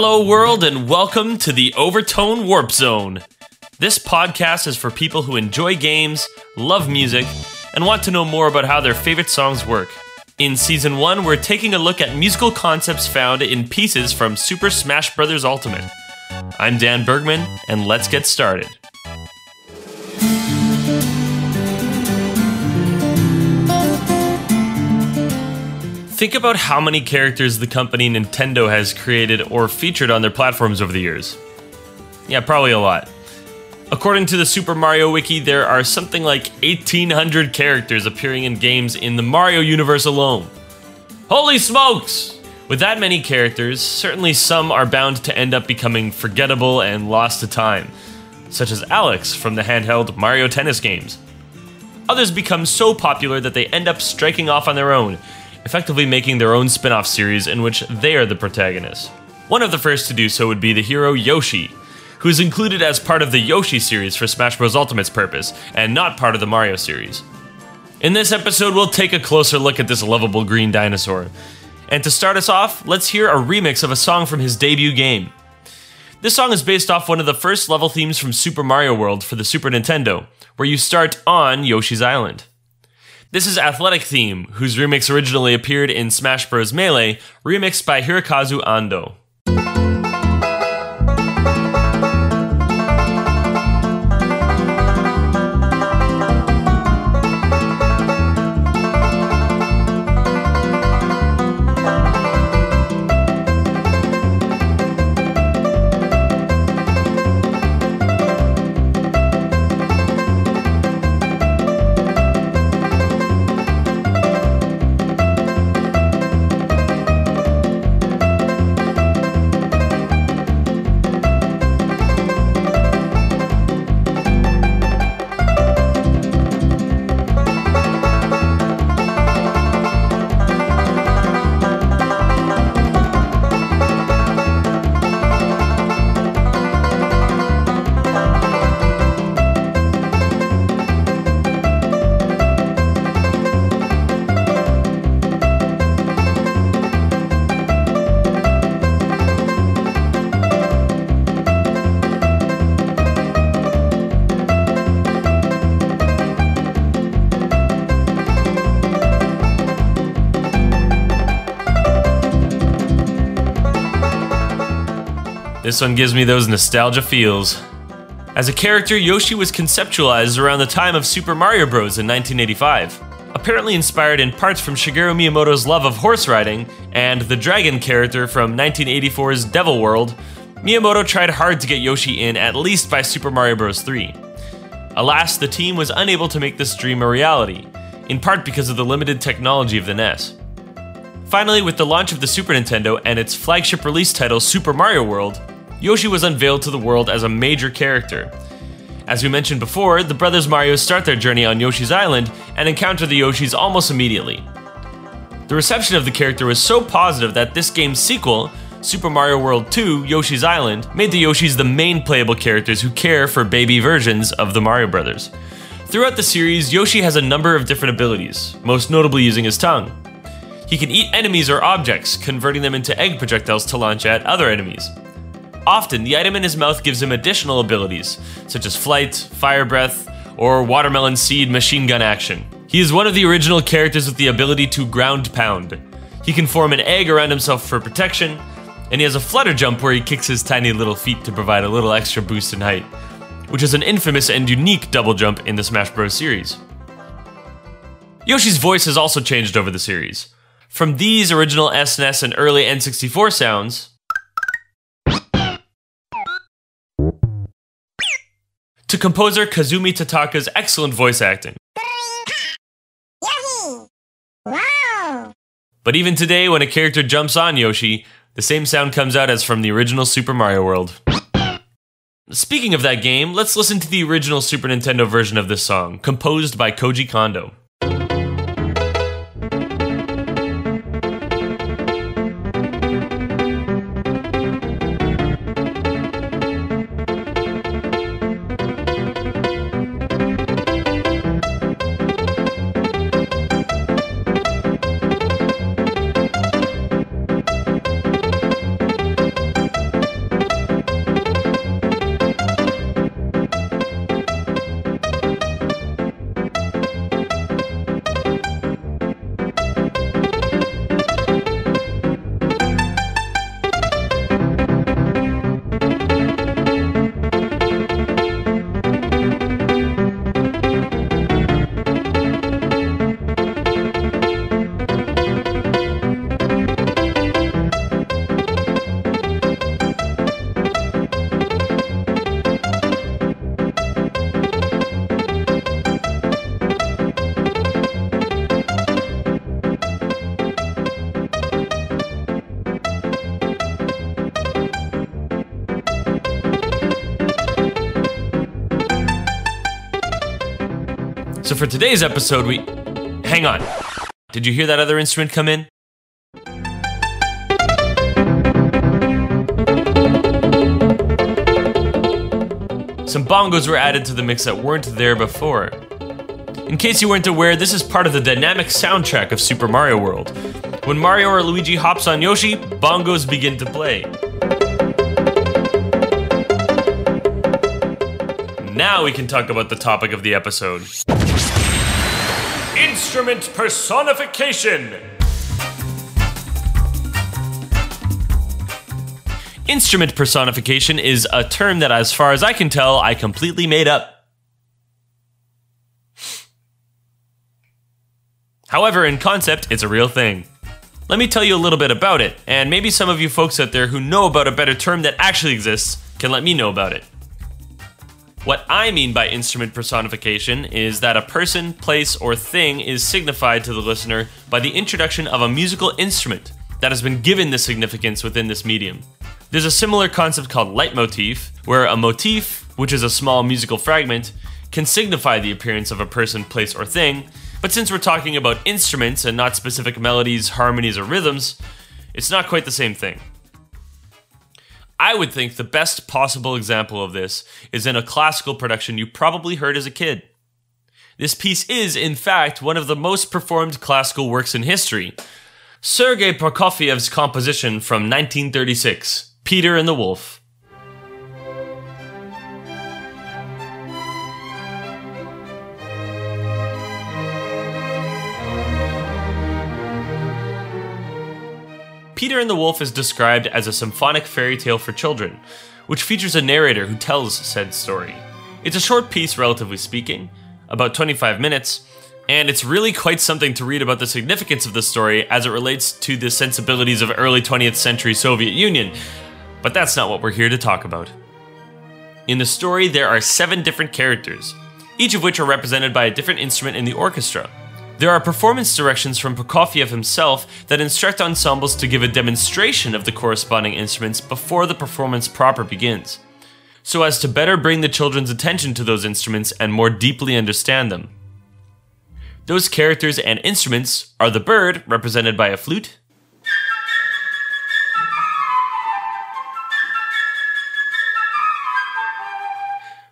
Hello, world, and welcome to the Overtone Warp Zone. This podcast is for people who enjoy games, love music, and want to know more about how their favorite songs work. In season 1, we're taking a look at musical concepts found in pieces from Super Smash Bros. Ultimate. I'm Dan Bergman, and let's get started. Think about how many characters the company Nintendo has created or featured on their platforms over the years. Yeah, probably a lot. According to the Super Mario Wiki, there are something like 1,800 characters appearing in games in the Mario universe alone. Holy smokes! With that many characters, certainly some are bound to end up becoming forgettable and lost to time, such as Alex from the handheld Mario Tennis games. Others become so popular that they end up striking off on their own, effectively making their own spin off series in which they are the protagonists. One of the first to do so would be the hero Yoshi, who is included as part of the Yoshi series for Smash Bros. Ultimate's purpose, and not part of the Mario series. In this episode, we'll take a closer look at this lovable green dinosaur. And to start us off, let's hear a remix of a song from his debut game. This song is based off one of the first level themes from Super Mario World for the Super Nintendo, where you start on Yoshi's Island. This is Athletic Theme, whose remix originally appeared in Smash Bros. Melee, remixed by Hirokazu Ando. This one gives me those nostalgia feels. As a character, Yoshi was conceptualized around the time of Super Mario Bros. in 1985. Apparently inspired in parts from Shigeru Miyamoto's love of horse riding and the dragon character from 1984's Devil World, Miyamoto tried hard to get Yoshi in at least by Super Mario Bros. 3. Alas, the team was unable to make this dream a reality, in part because of the limited technology of the NES. Finally, with the launch of the Super Nintendo and its flagship release title Super Mario World, Yoshi was unveiled to the world as a major character. As we mentioned before, the brothers Mario start their journey on Yoshi's Island and encounter the Yoshis almost immediately. The reception of the character was so positive that this game's sequel, Super Mario World 2 Yoshi's Island, made the Yoshis the main playable characters who care for baby versions of the Mario Brothers. Throughout the series, Yoshi has a number of different abilities, most notably using his tongue. He can eat enemies or objects, converting them into egg projectiles to launch at other enemies. Often, the item in his mouth gives him additional abilities, such as flight, fire breath, or watermelon seed machine gun action. He is one of the original characters with the ability to ground pound. He can form an egg around himself for protection, and he has a flutter jump where he kicks his tiny little feet to provide a little extra boost in height, which is an infamous and unique double jump in the Smash Bros. series. Yoshi's voice has also changed over the series. From these original SNES and early N64 sounds, to composer Kazumi Totaka's excellent voice acting. But even today, when a character jumps on Yoshi, the same sound comes out as from the original Super Mario World. Speaking of that game, let's listen to the original Super Nintendo version of this song, composed by Koji Kondo. So for today's episode, we. Hang on. Did you hear that other instrument come in? Some bongos were added to the mix that weren't there before. In case you weren't aware, this is part of the dynamic soundtrack of Super Mario World. When Mario or Luigi hops on Yoshi, bongos begin to play. Now we can talk about the topic of the episode Instrument personification! Instrument personification is a term that, as far as I can tell, I completely made up. However, in concept, it's a real thing. Let me tell you a little bit about it, and maybe some of you folks out there who know about a better term that actually exists can let me know about it. What I mean by instrument personification is that a person, place, or thing is signified to the listener by the introduction of a musical instrument that has been given the significance within this medium. There's a similar concept called leitmotif, where a motif, which is a small musical fragment, can signify the appearance of a person, place, or thing, but since we're talking about instruments and not specific melodies, harmonies, or rhythms, it's not quite the same thing. I would think the best possible example of this is in a classical production you probably heard as a kid. This piece is, in fact, one of the most performed classical works in history. Sergei Prokofiev's composition from 1936, Peter and the Wolf. Peter and the Wolf is described as a symphonic fairy tale for children, which features a narrator who tells said story. It's a short piece, relatively speaking, about 25 minutes, and it's really quite something to read about the significance of the story as it relates to the sensibilities of early 20th century Soviet Union. But that's not what we're here to talk about. In the story, there are seven different characters, each of which are represented by a different instrument in the orchestra. There are performance directions from Prokofiev himself that instruct ensembles to give a demonstration of the corresponding instruments before the performance proper begins, so as to better bring the children's attention to those instruments and more deeply understand them. Those characters and instruments are the bird, represented by a flute,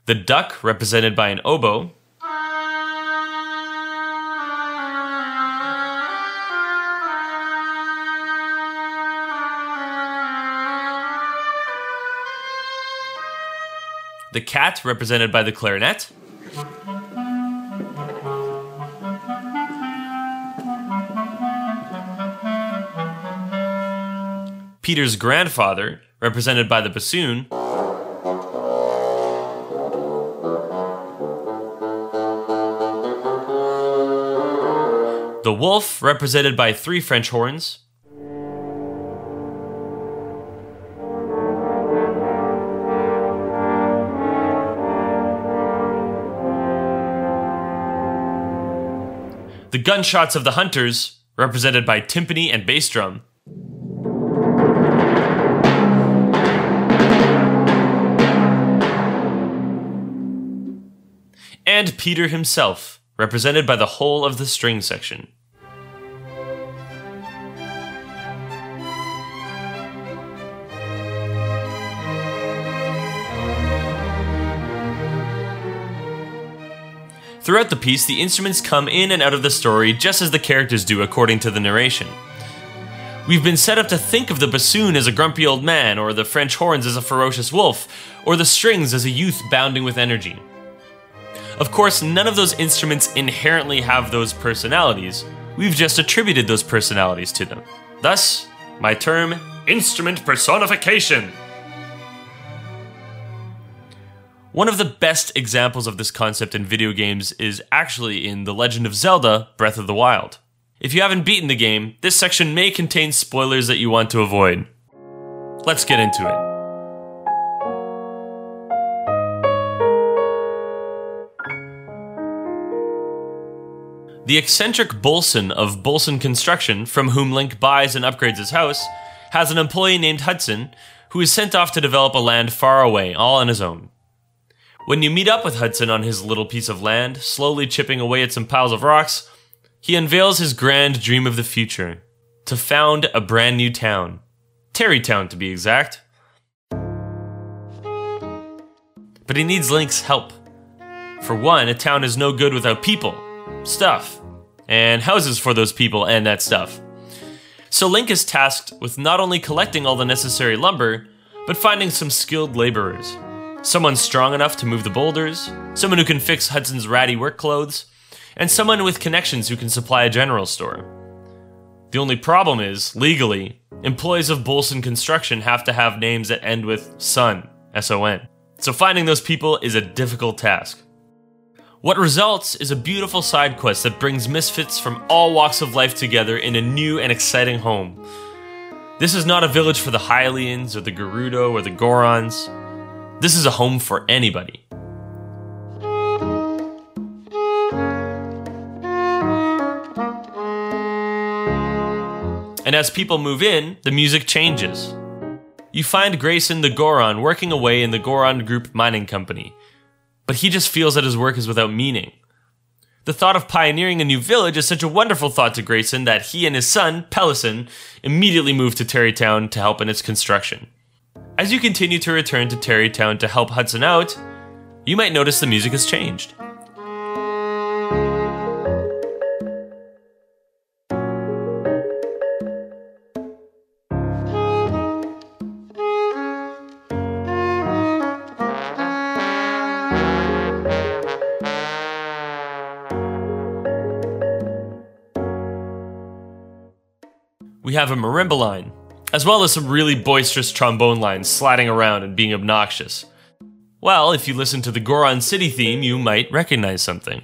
the duck, represented by an oboe, the cat, represented by the clarinet. Peter's grandfather, represented by the bassoon. The wolf, represented by three French horns. The gunshots of the hunters, represented by timpani and bass drum. And Peter himself, represented by the whole of the string section. Throughout the piece, the instruments come in and out of the story just as the characters do according to the narration. We've been set up to think of the bassoon as a grumpy old man, or the French horns as a ferocious wolf, or the strings as a youth bounding with energy. Of course, none of those instruments inherently have those personalities. We've just attributed those personalities to them. Thus, my term, instrument personification. One of the best examples of this concept in video games is actually in The Legend of Zelda Breath of the Wild. If you haven't beaten the game, this section may contain spoilers that you want to avoid. Let's get into it. The eccentric Bolson of Bolson Construction, from whom Link buys and upgrades his house, has an employee named Hudson who is sent off to develop a land far away, all on his own. When you meet up with Hudson on his little piece of land, slowly chipping away at some piles of rocks, he unveils his grand dream of the future to found a brand new town. Tarrey Town, to be exact. But he needs Link's help. For one, a town is no good without people, stuff, and houses for those people and that stuff. So Link is tasked with not only collecting all the necessary lumber, but finding some skilled laborers. Someone strong enough to move the boulders, someone who can fix Hudson's ratty work clothes, and someone with connections who can supply a general store. The only problem is, legally, employees of Bolson Construction have to have names that end with son, S O N. So finding those people is a difficult task. What results is a beautiful side quest that brings misfits from all walks of life together in a new and exciting home. This is not a village for the Hylians or the Gerudo or the Gorons. This is a home for anybody. And as people move in, the music changes. You find Greyson the Goron working away in the Goron Group Mining Company, but he just feels that his work is without meaning. The thought of pioneering a new village is such a wonderful thought to Greyson that he and his son, Pelison, immediately move to Tarrey Town to help in its construction. As you continue to return to Tarrey Town to help Hudson out, you might notice the music has changed. we have a marimba line, as well as some really boisterous trombone lines sliding around and being obnoxious. Well, if you listen to the Goron City theme, you might recognize something.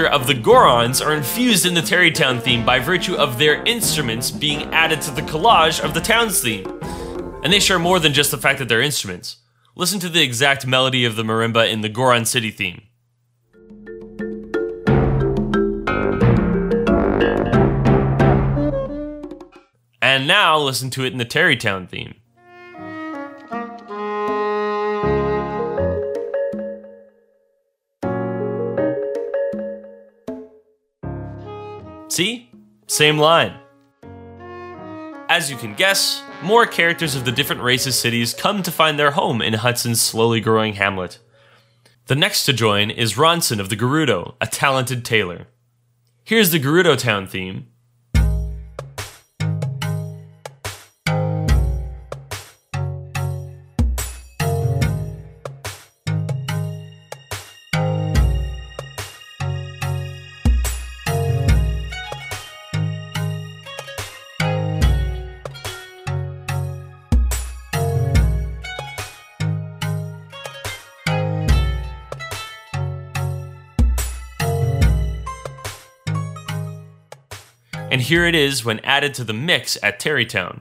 Character of the Gorons are infused in the Tarrey Town theme by virtue of their instruments being added to the collage of the town's theme. And they share more than just the fact that they're instruments. Listen to the exact melody of the marimba in the Goron City theme. And now listen to it in the Tarrey Town theme. See? Same line. As you can guess, more characters of the different races' cities come to find their home in Hudson's slowly growing hamlet. The next to join is Rhondson of the Gerudo, a talented tailor. Here's the Gerudo Town theme, and here it is when added to the mix at Tarrey Town.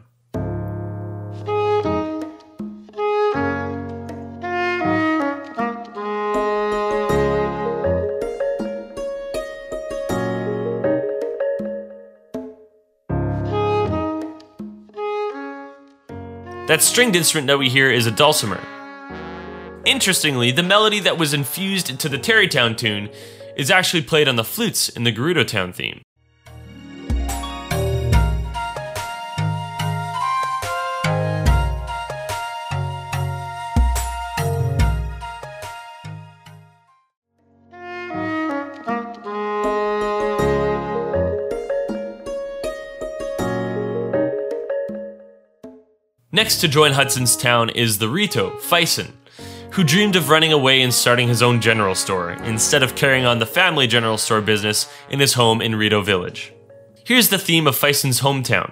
That stringed instrument that we hear is a dulcimer. Interestingly, the melody that was infused into the Tarrey Town tune is actually played on the flutes in the Gerudo Town theme. Next to join Hudson's town is the Rito, Fyson, who dreamed of running away and starting his own general store, instead of carrying on the family general store business in his home in Rito Village. Here's the theme of Fyson's hometown.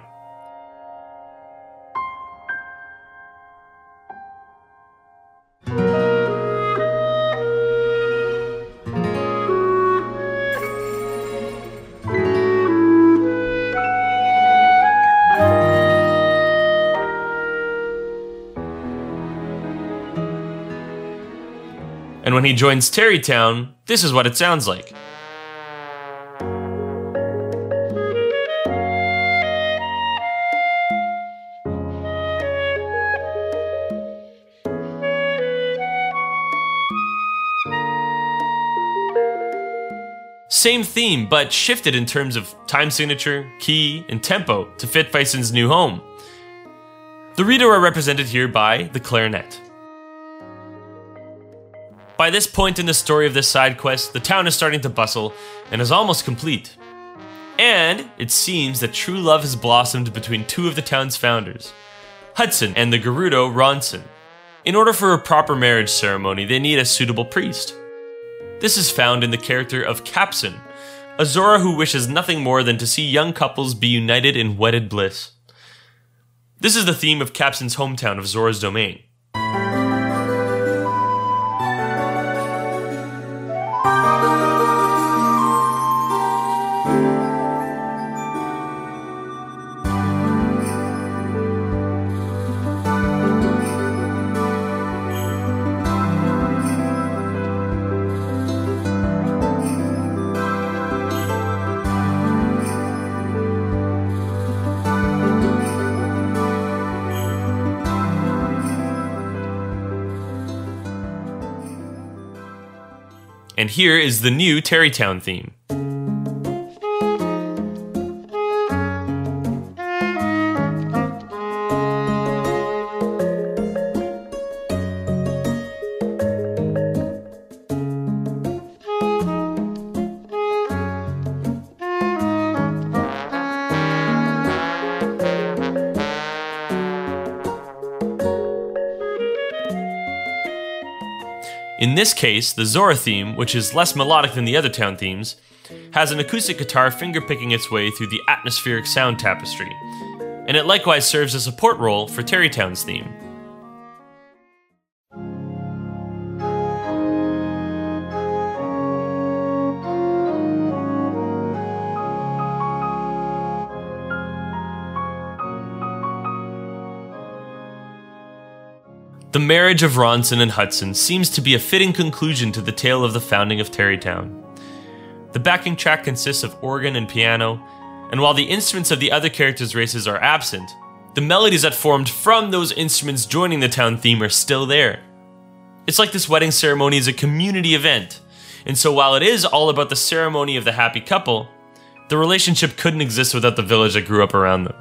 He joins Tarrey Town, this is what it sounds like. Same theme, but shifted in terms of time signature, key, and tempo to fit Fyson's new home. The Rito are represented here by the clarinet. By this point in the story of this side quest, the town is starting to bustle and is almost complete. And it seems that true love has blossomed between two of the town's founders, Hudson and the Gerudo Rhondson. In order for a proper marriage ceremony, they need a suitable priest. This is found in the character of Kapson, a Zora who wishes nothing more than to see young couples be united in wedded bliss. This is the theme of Kapson's hometown of Zora's Domain. And here is the new Tarrey Town theme. In this case, the Zora theme, which is less melodic than the other town themes, has an acoustic guitar fingerpicking its way through the atmospheric sound tapestry, and it likewise serves as a support role for Tarrey Town's theme. The marriage of Rhondson and Hudson seems to be a fitting conclusion to the tale of the founding of Tarrey Town. The backing track consists of organ and piano, and while the instruments of the other characters' races are absent, the melodies that formed from those instruments joining the town theme are still there. It's like this wedding ceremony is a community event, and so while it is all about the ceremony of the happy couple, the relationship couldn't exist without the village that grew up around them.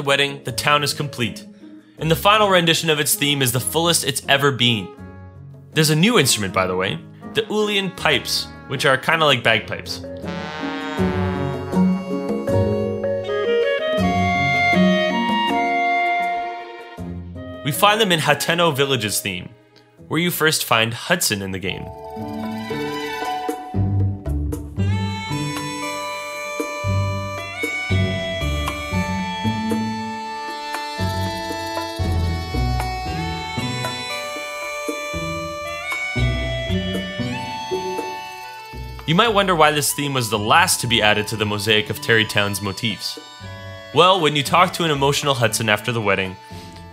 The wedding, the town is complete, and the final rendition of its theme is the fullest it's ever been. There's a new instrument, by the way the Uilleann pipes, which are kind of like bagpipes. We find them in Hateno Village's theme, where you first find Hudson in the game. You might wonder why this theme was the last to be added to the mosaic of Tarrey Town's motifs. Well, when you talk to an emotional Hudson after the wedding,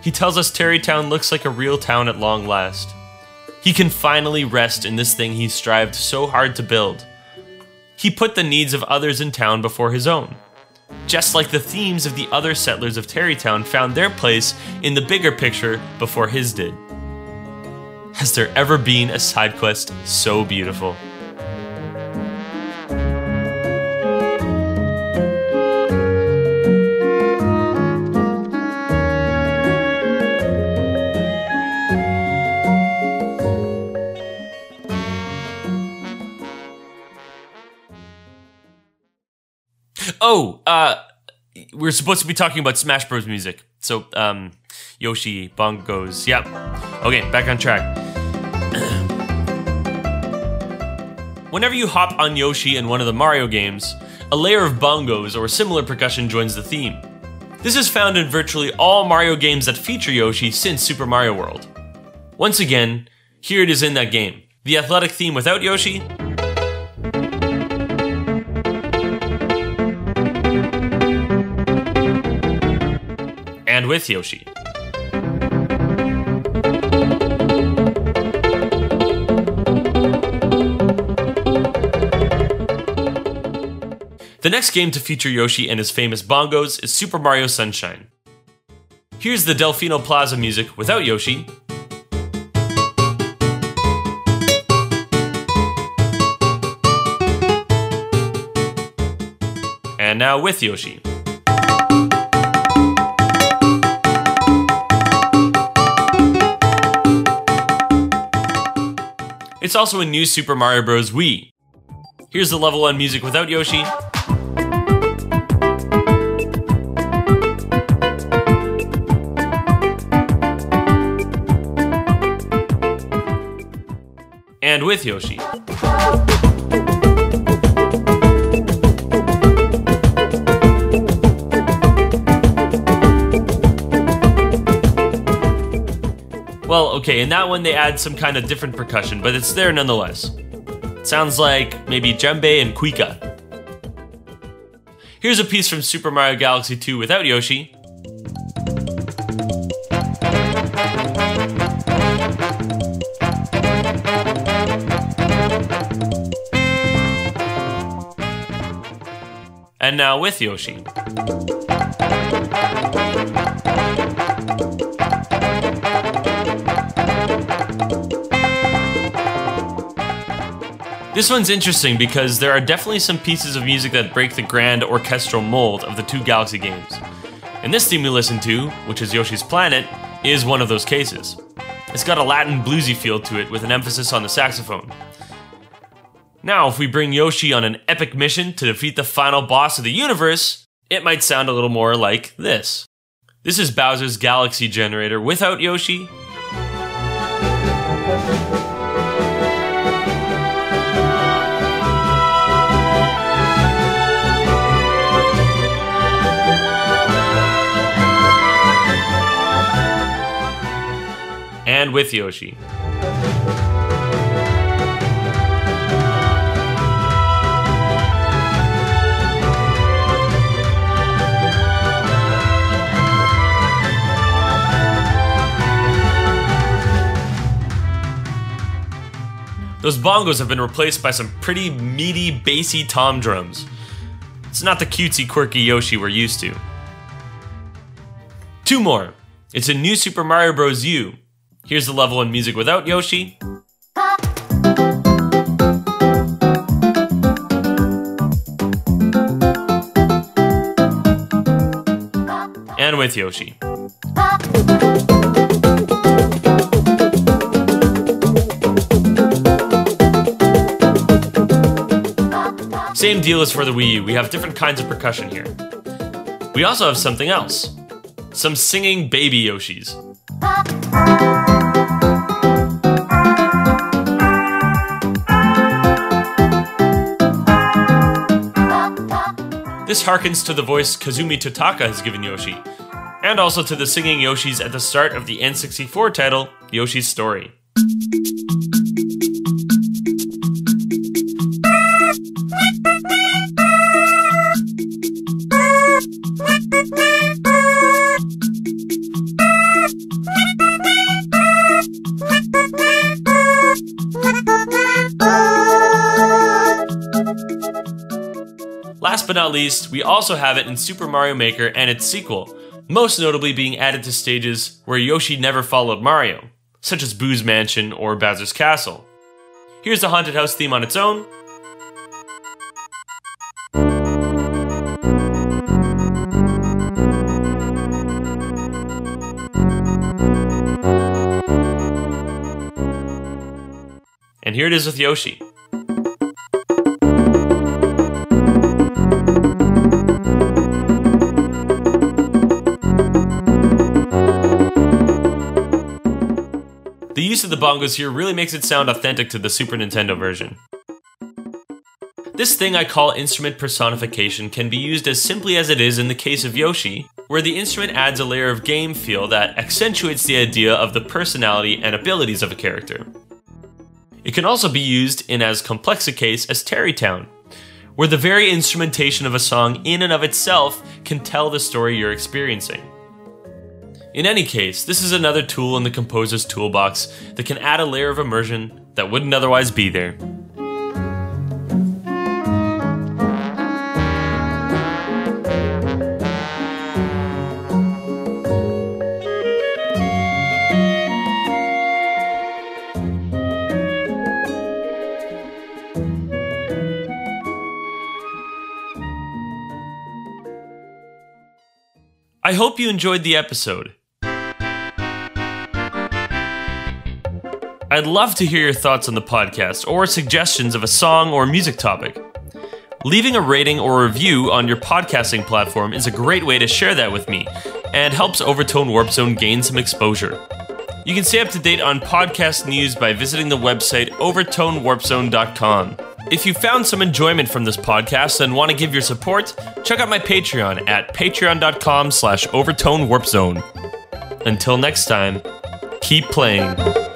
he tells us Tarrey Town looks like a real town at long last. He can finally rest in this thing he strived so hard to build. He put the needs of others in town before his own. Just like the themes of the other settlers of Tarrey Town found their place in the bigger picture before his did. Has there ever been a side quest so beautiful? Oh, uh, we're supposed to be talking about Smash Bros. music. So, um, Yoshi, bongos. Yep. Okay, back on track. Whenever you hop on Yoshi in one of the Mario games, a layer of bongos or similar percussion joins the theme. This is found in virtually all Mario games that feature Yoshi since Super Mario World. Once again, here it is in that game. The athletic theme without Yoshi, with Yoshi. The next game to feature Yoshi and his famous bongos is Super Mario Sunshine. Here's the Delfino Plaza music without Yoshi, and now with Yoshi. It's also in New Super Mario Bros. Wii. Here's the level 1 music without Yoshi. And with Yoshi. Well, okay, in that one they add some kind of different percussion, but it's there nonetheless. sounds like maybe djembe and cuica. Here's a piece from Super Mario Galaxy 2 without Yoshi. And now with Yoshi. This one's interesting because there are definitely some pieces of music that break the grand orchestral mold of the two Galaxy games. And this theme we listened to, which is Yoshi's Planet, is one of those cases. It's got a Latin bluesy feel to it with an emphasis on the saxophone. Now, if we bring Yoshi on an epic mission to defeat the final boss of the universe, it might sound a little more like this. This is Bowser's Galaxy Generator without Yoshi, and with Yoshi. Those bongos have been replaced by some pretty meaty, bassy tom drums. It's not the cutesy, quirky Yoshi we're used to. Two more. It's a new Super Mario Bros. U, Here's the level in music without Yoshi. And with Yoshi. Same deal as for the Wii U, we have different kinds of percussion here. We also have something else. Some singing baby Yoshis. This harkens to the voice Kazumi Totaka has given Yoshi, and also to the singing Yoshis at the start of the N64 title, Yoshi's Story. But not least, we also have it in Super Mario Maker and its sequel, most notably being added to stages where Yoshi never followed Mario, such as Boo's Mansion or Bowser's Castle. Here's the Haunted House theme on its own. And here it is with Yoshi. Use of the bongos here really makes it sound authentic to the Super Nintendo version. This thing I call instrument personification can be used as simply as it is in the case of Yoshi, where the instrument adds a layer of game feel that accentuates the idea of the personality and abilities of a character. It can also be used in as complex a case as Tarrey Town, where the very instrumentation of a song in and of itself can tell the story you're experiencing. In any case, this is another tool in the composer's toolbox that can add a layer of immersion that wouldn't otherwise be there. I hope you enjoyed the episode. I'd love to hear your thoughts on the podcast or suggestions of a song or music topic. Leaving a rating or review on your podcasting platform is a great way to share that with me and helps Overtone Warp Zone gain some exposure. You can stay up to date on podcast news by visiting the website overtonewarpzone.com. If you found some enjoyment from this podcast and want to give your support, check out my Patreon at patreon.com slash overtone warp zone. Until next time, keep playing.